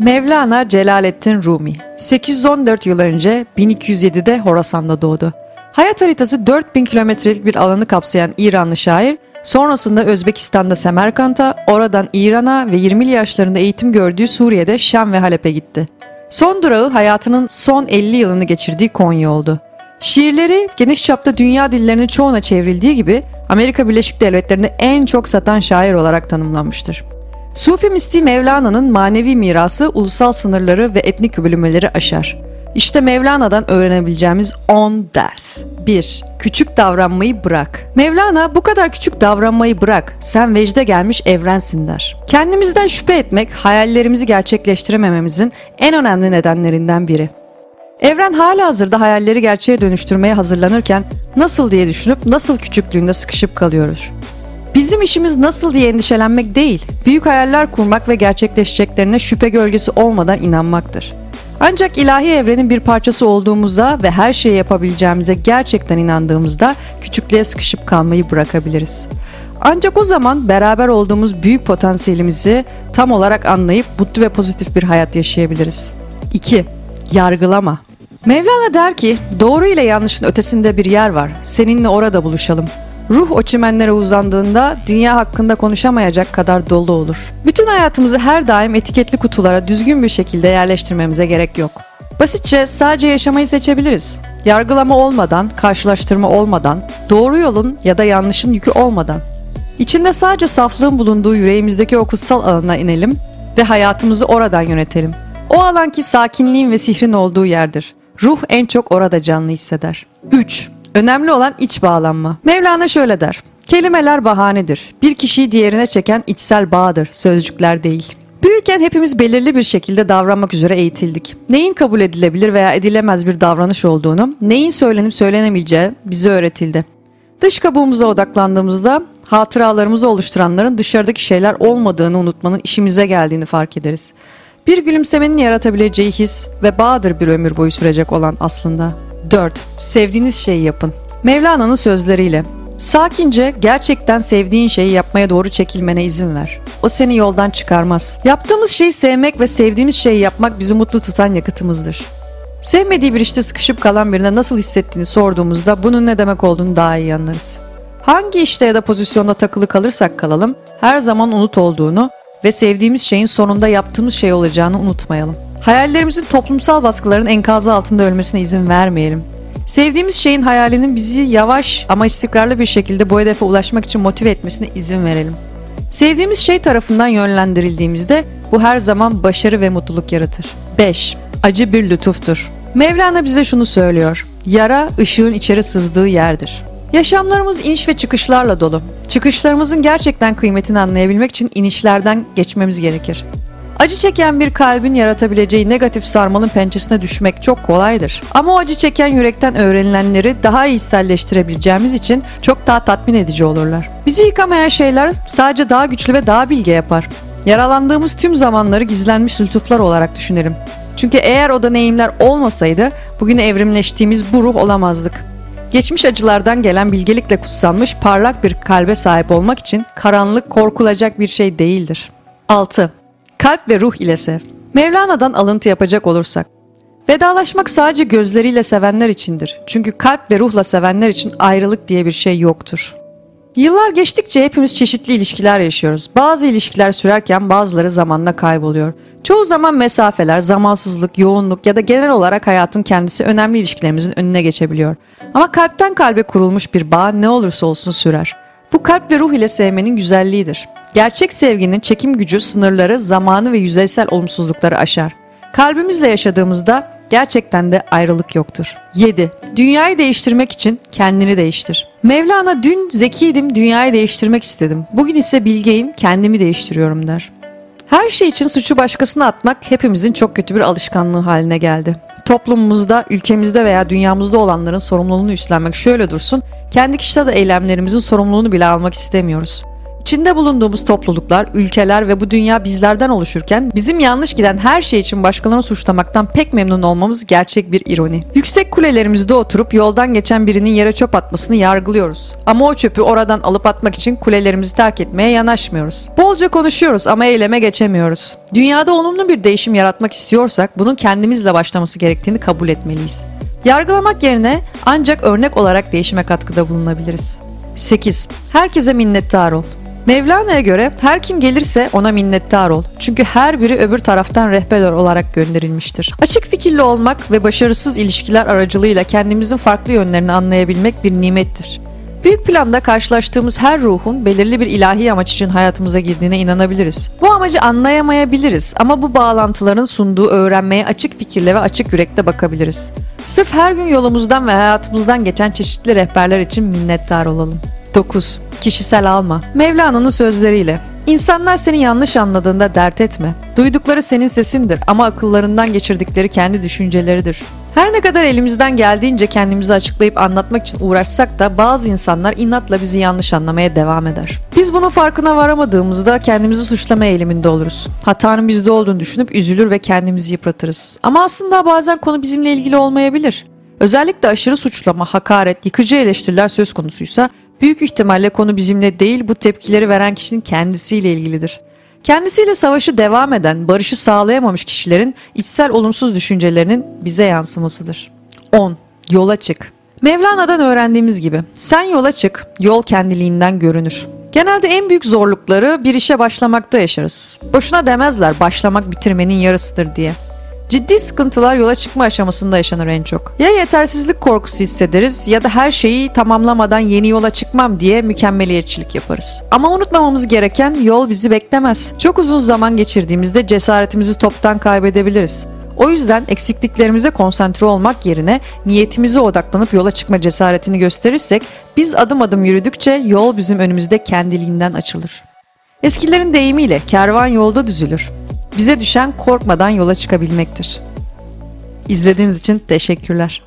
Mevlana Celaleddin Rumi 814 yıl önce 1207'de Horasan'da doğdu. Hayat haritası 4000 kilometrelik bir alanı kapsayan İranlı şair, sonrasında Özbekistan'da Semerkant'a, oradan İran'a ve 20'li yaşlarında eğitim gördüğü Suriye'de Şam ve Halep'e gitti. Son durağı hayatının son 50 yılını geçirdiği Konya oldu. Şiirleri geniş çapta dünya dillerinin çoğuna çevrildiği gibi Amerika Birleşik Devletleri'nde en çok satan şair olarak tanımlanmıştır. Sufi misti Mevlana'nın manevi mirası ulusal sınırları ve etnik bölünmeleri aşar. İşte Mevlana'dan öğrenebileceğimiz 10 ders. 1. Küçük davranmayı bırak. Mevlana bu kadar küçük davranmayı bırak. Sen vecde gelmiş evrensin der. Kendimizden şüphe etmek hayallerimizi gerçekleştiremememizin en önemli nedenlerinden biri. Evren hala hazırda hayalleri gerçeğe dönüştürmeye hazırlanırken nasıl diye düşünüp nasıl küçüklüğünde sıkışıp kalıyoruz. Bizim işimiz nasıl diye endişelenmek değil, büyük hayaller kurmak ve gerçekleşeceklerine şüphe gölgesi olmadan inanmaktır. Ancak ilahi evrenin bir parçası olduğumuzda ve her şeyi yapabileceğimize gerçekten inandığımızda küçüklüğe sıkışıp kalmayı bırakabiliriz. Ancak o zaman beraber olduğumuz büyük potansiyelimizi tam olarak anlayıp mutlu ve pozitif bir hayat yaşayabiliriz. 2. Yargılama. Mevlana der ki, doğru ile yanlışın ötesinde bir yer var. Seninle orada buluşalım. Ruh o çimenlere uzandığında dünya hakkında konuşamayacak kadar dolu olur. Bütün hayatımızı her daim etiketli kutulara düzgün bir şekilde yerleştirmemize gerek yok. Basitçe sadece yaşamayı seçebiliriz. Yargılama olmadan, karşılaştırma olmadan, doğru yolun ya da yanlışın yükü olmadan. İçinde sadece saflığın bulunduğu yüreğimizdeki o kutsal alana inelim ve hayatımızı oradan yönetelim. O alan ki sakinliğin ve sihrin olduğu yerdir. Ruh en çok orada canlı hisseder. 3. Önemli olan iç bağlanma. Mevlana şöyle der. Kelimeler bahanedir. Bir kişiyi diğerine çeken içsel bağdır, sözcükler değil. Büyürken hepimiz belirli bir şekilde davranmak üzere eğitildik. Neyin kabul edilebilir veya edilemez bir davranış olduğunu, neyin söylenip söylenemeyeceği bize öğretildi. Dış kabuğumuza odaklandığımızda hatıralarımızı oluşturanların dışarıdaki şeyler olmadığını unutmanın işimize geldiğini fark ederiz. Bir gülümsemenin yaratabileceği his ve bağdır bir ömür boyu sürecek olan aslında. 4. Sevdiğiniz şeyi yapın. Mevlana'nın sözleriyle Sakince gerçekten sevdiğin şeyi yapmaya doğru çekilmene izin ver. O seni yoldan çıkarmaz. Yaptığımız şeyi sevmek ve sevdiğimiz şeyi yapmak bizi mutlu tutan yakıtımızdır. Sevmediği bir işte sıkışıp kalan birine nasıl hissettiğini sorduğumuzda bunun ne demek olduğunu daha iyi anlarız. Hangi işte ya da pozisyonda takılı kalırsak kalalım her zaman unut olduğunu ve sevdiğimiz şeyin sonunda yaptığımız şey olacağını unutmayalım. Hayallerimizin toplumsal baskıların enkazı altında ölmesine izin vermeyelim. Sevdiğimiz şeyin hayalinin bizi yavaş ama istikrarlı bir şekilde bu hedefe ulaşmak için motive etmesine izin verelim. Sevdiğimiz şey tarafından yönlendirildiğimizde bu her zaman başarı ve mutluluk yaratır. 5. Acı bir lütuftur. Mevlana bize şunu söylüyor. Yara ışığın içeri sızdığı yerdir. Yaşamlarımız iniş ve çıkışlarla dolu. Çıkışlarımızın gerçekten kıymetini anlayabilmek için inişlerden geçmemiz gerekir. Acı çeken bir kalbin yaratabileceği negatif sarmalın pençesine düşmek çok kolaydır. Ama o acı çeken yürekten öğrenilenleri daha iyi içselleştirebileceğimiz için çok daha tatmin edici olurlar. Bizi yıkamayan şeyler sadece daha güçlü ve daha bilge yapar. Yaralandığımız tüm zamanları gizlenmiş lütuflar olarak düşünelim. Çünkü eğer o deneyimler olmasaydı bugün evrimleştiğimiz bu ruh olamazdık. Geçmiş acılardan gelen bilgelikle kutsanmış parlak bir kalbe sahip olmak için karanlık korkulacak bir şey değildir. 6. Kalp ve ruh ile sev. Mevlana'dan alıntı yapacak olursak. Vedalaşmak sadece gözleriyle sevenler içindir. Çünkü kalp ve ruhla sevenler için ayrılık diye bir şey yoktur. Yıllar geçtikçe hepimiz çeşitli ilişkiler yaşıyoruz. Bazı ilişkiler sürerken bazıları zamanla kayboluyor. Çoğu zaman mesafeler, zamansızlık, yoğunluk ya da genel olarak hayatın kendisi önemli ilişkilerimizin önüne geçebiliyor. Ama kalpten kalbe kurulmuş bir bağ ne olursa olsun sürer. Bu kalp ve ruh ile sevmenin güzelliğidir. Gerçek sevginin çekim gücü sınırları, zamanı ve yüzeysel olumsuzlukları aşar. Kalbimizle yaşadığımızda gerçekten de ayrılık yoktur. 7. Dünyayı değiştirmek için kendini değiştir. Mevlana dün zekiydim, dünyayı değiştirmek istedim. Bugün ise bilgeyim, kendimi değiştiriyorum der. Her şey için suçu başkasına atmak hepimizin çok kötü bir alışkanlığı haline geldi. Toplumumuzda, ülkemizde veya dünyamızda olanların sorumluluğunu üstlenmek şöyle dursun, kendi kişisel eylemlerimizin sorumluluğunu bile almak istemiyoruz. İçinde bulunduğumuz topluluklar, ülkeler ve bu dünya bizlerden oluşurken bizim yanlış giden her şey için başkalarını suçlamaktan pek memnun olmamız gerçek bir ironi. Yüksek kulelerimizde oturup yoldan geçen birinin yere çöp atmasını yargılıyoruz. Ama o çöpü oradan alıp atmak için kulelerimizi terk etmeye yanaşmıyoruz. Bolca konuşuyoruz ama eyleme geçemiyoruz. Dünyada olumlu bir değişim yaratmak istiyorsak bunun kendimizle başlaması gerektiğini kabul etmeliyiz. Yargılamak yerine ancak örnek olarak değişime katkıda bulunabiliriz. 8. Herkese minnettar ol. Mevlana'ya göre her kim gelirse ona minnettar ol. Çünkü her biri öbür taraftan rehber olarak gönderilmiştir. Açık fikirli olmak ve başarısız ilişkiler aracılığıyla kendimizin farklı yönlerini anlayabilmek bir nimettir. Büyük planda karşılaştığımız her ruhun belirli bir ilahi amaç için hayatımıza girdiğine inanabiliriz. Bu amacı anlayamayabiliriz ama bu bağlantıların sunduğu öğrenmeye açık fikirle ve açık yürekle bakabiliriz. Sırf her gün yolumuzdan ve hayatımızdan geçen çeşitli rehberler için minnettar olalım. 9. Kişisel alma. Mevlana'nın sözleriyle İnsanlar seni yanlış anladığında dert etme. Duydukları senin sesindir ama akıllarından geçirdikleri kendi düşünceleridir. Her ne kadar elimizden geldiğince kendimizi açıklayıp anlatmak için uğraşsak da bazı insanlar inatla bizi yanlış anlamaya devam eder. Biz bunun farkına varamadığımızda kendimizi suçlama eğiliminde oluruz. Hatanın bizde olduğunu düşünüp üzülür ve kendimizi yıpratırız. Ama aslında bazen konu bizimle ilgili olmayabilir. Özellikle aşırı suçlama, hakaret, yıkıcı eleştiriler söz konusuysa büyük ihtimalle konu bizimle değil bu tepkileri veren kişinin kendisiyle ilgilidir. Kendisiyle savaşı devam eden, barışı sağlayamamış kişilerin içsel olumsuz düşüncelerinin bize yansımasıdır. 10. Yola çık. Mevlana'dan öğrendiğimiz gibi sen yola çık, yol kendiliğinden görünür. Genelde en büyük zorlukları bir işe başlamakta yaşarız. Boşuna demezler başlamak bitirmenin yarısıdır diye. Ciddi sıkıntılar yola çıkma aşamasında yaşanır en çok. Ya yetersizlik korkusu hissederiz ya da her şeyi tamamlamadan yeni yola çıkmam diye mükemmeliyetçilik yaparız. Ama unutmamamız gereken yol bizi beklemez. Çok uzun zaman geçirdiğimizde cesaretimizi toptan kaybedebiliriz. O yüzden eksikliklerimize konsantre olmak yerine niyetimize odaklanıp yola çıkma cesaretini gösterirsek biz adım adım yürüdükçe yol bizim önümüzde kendiliğinden açılır. Eskilerin deyimiyle kervan yolda düzülür. Bize düşen korkmadan yola çıkabilmektir. İzlediğiniz için teşekkürler.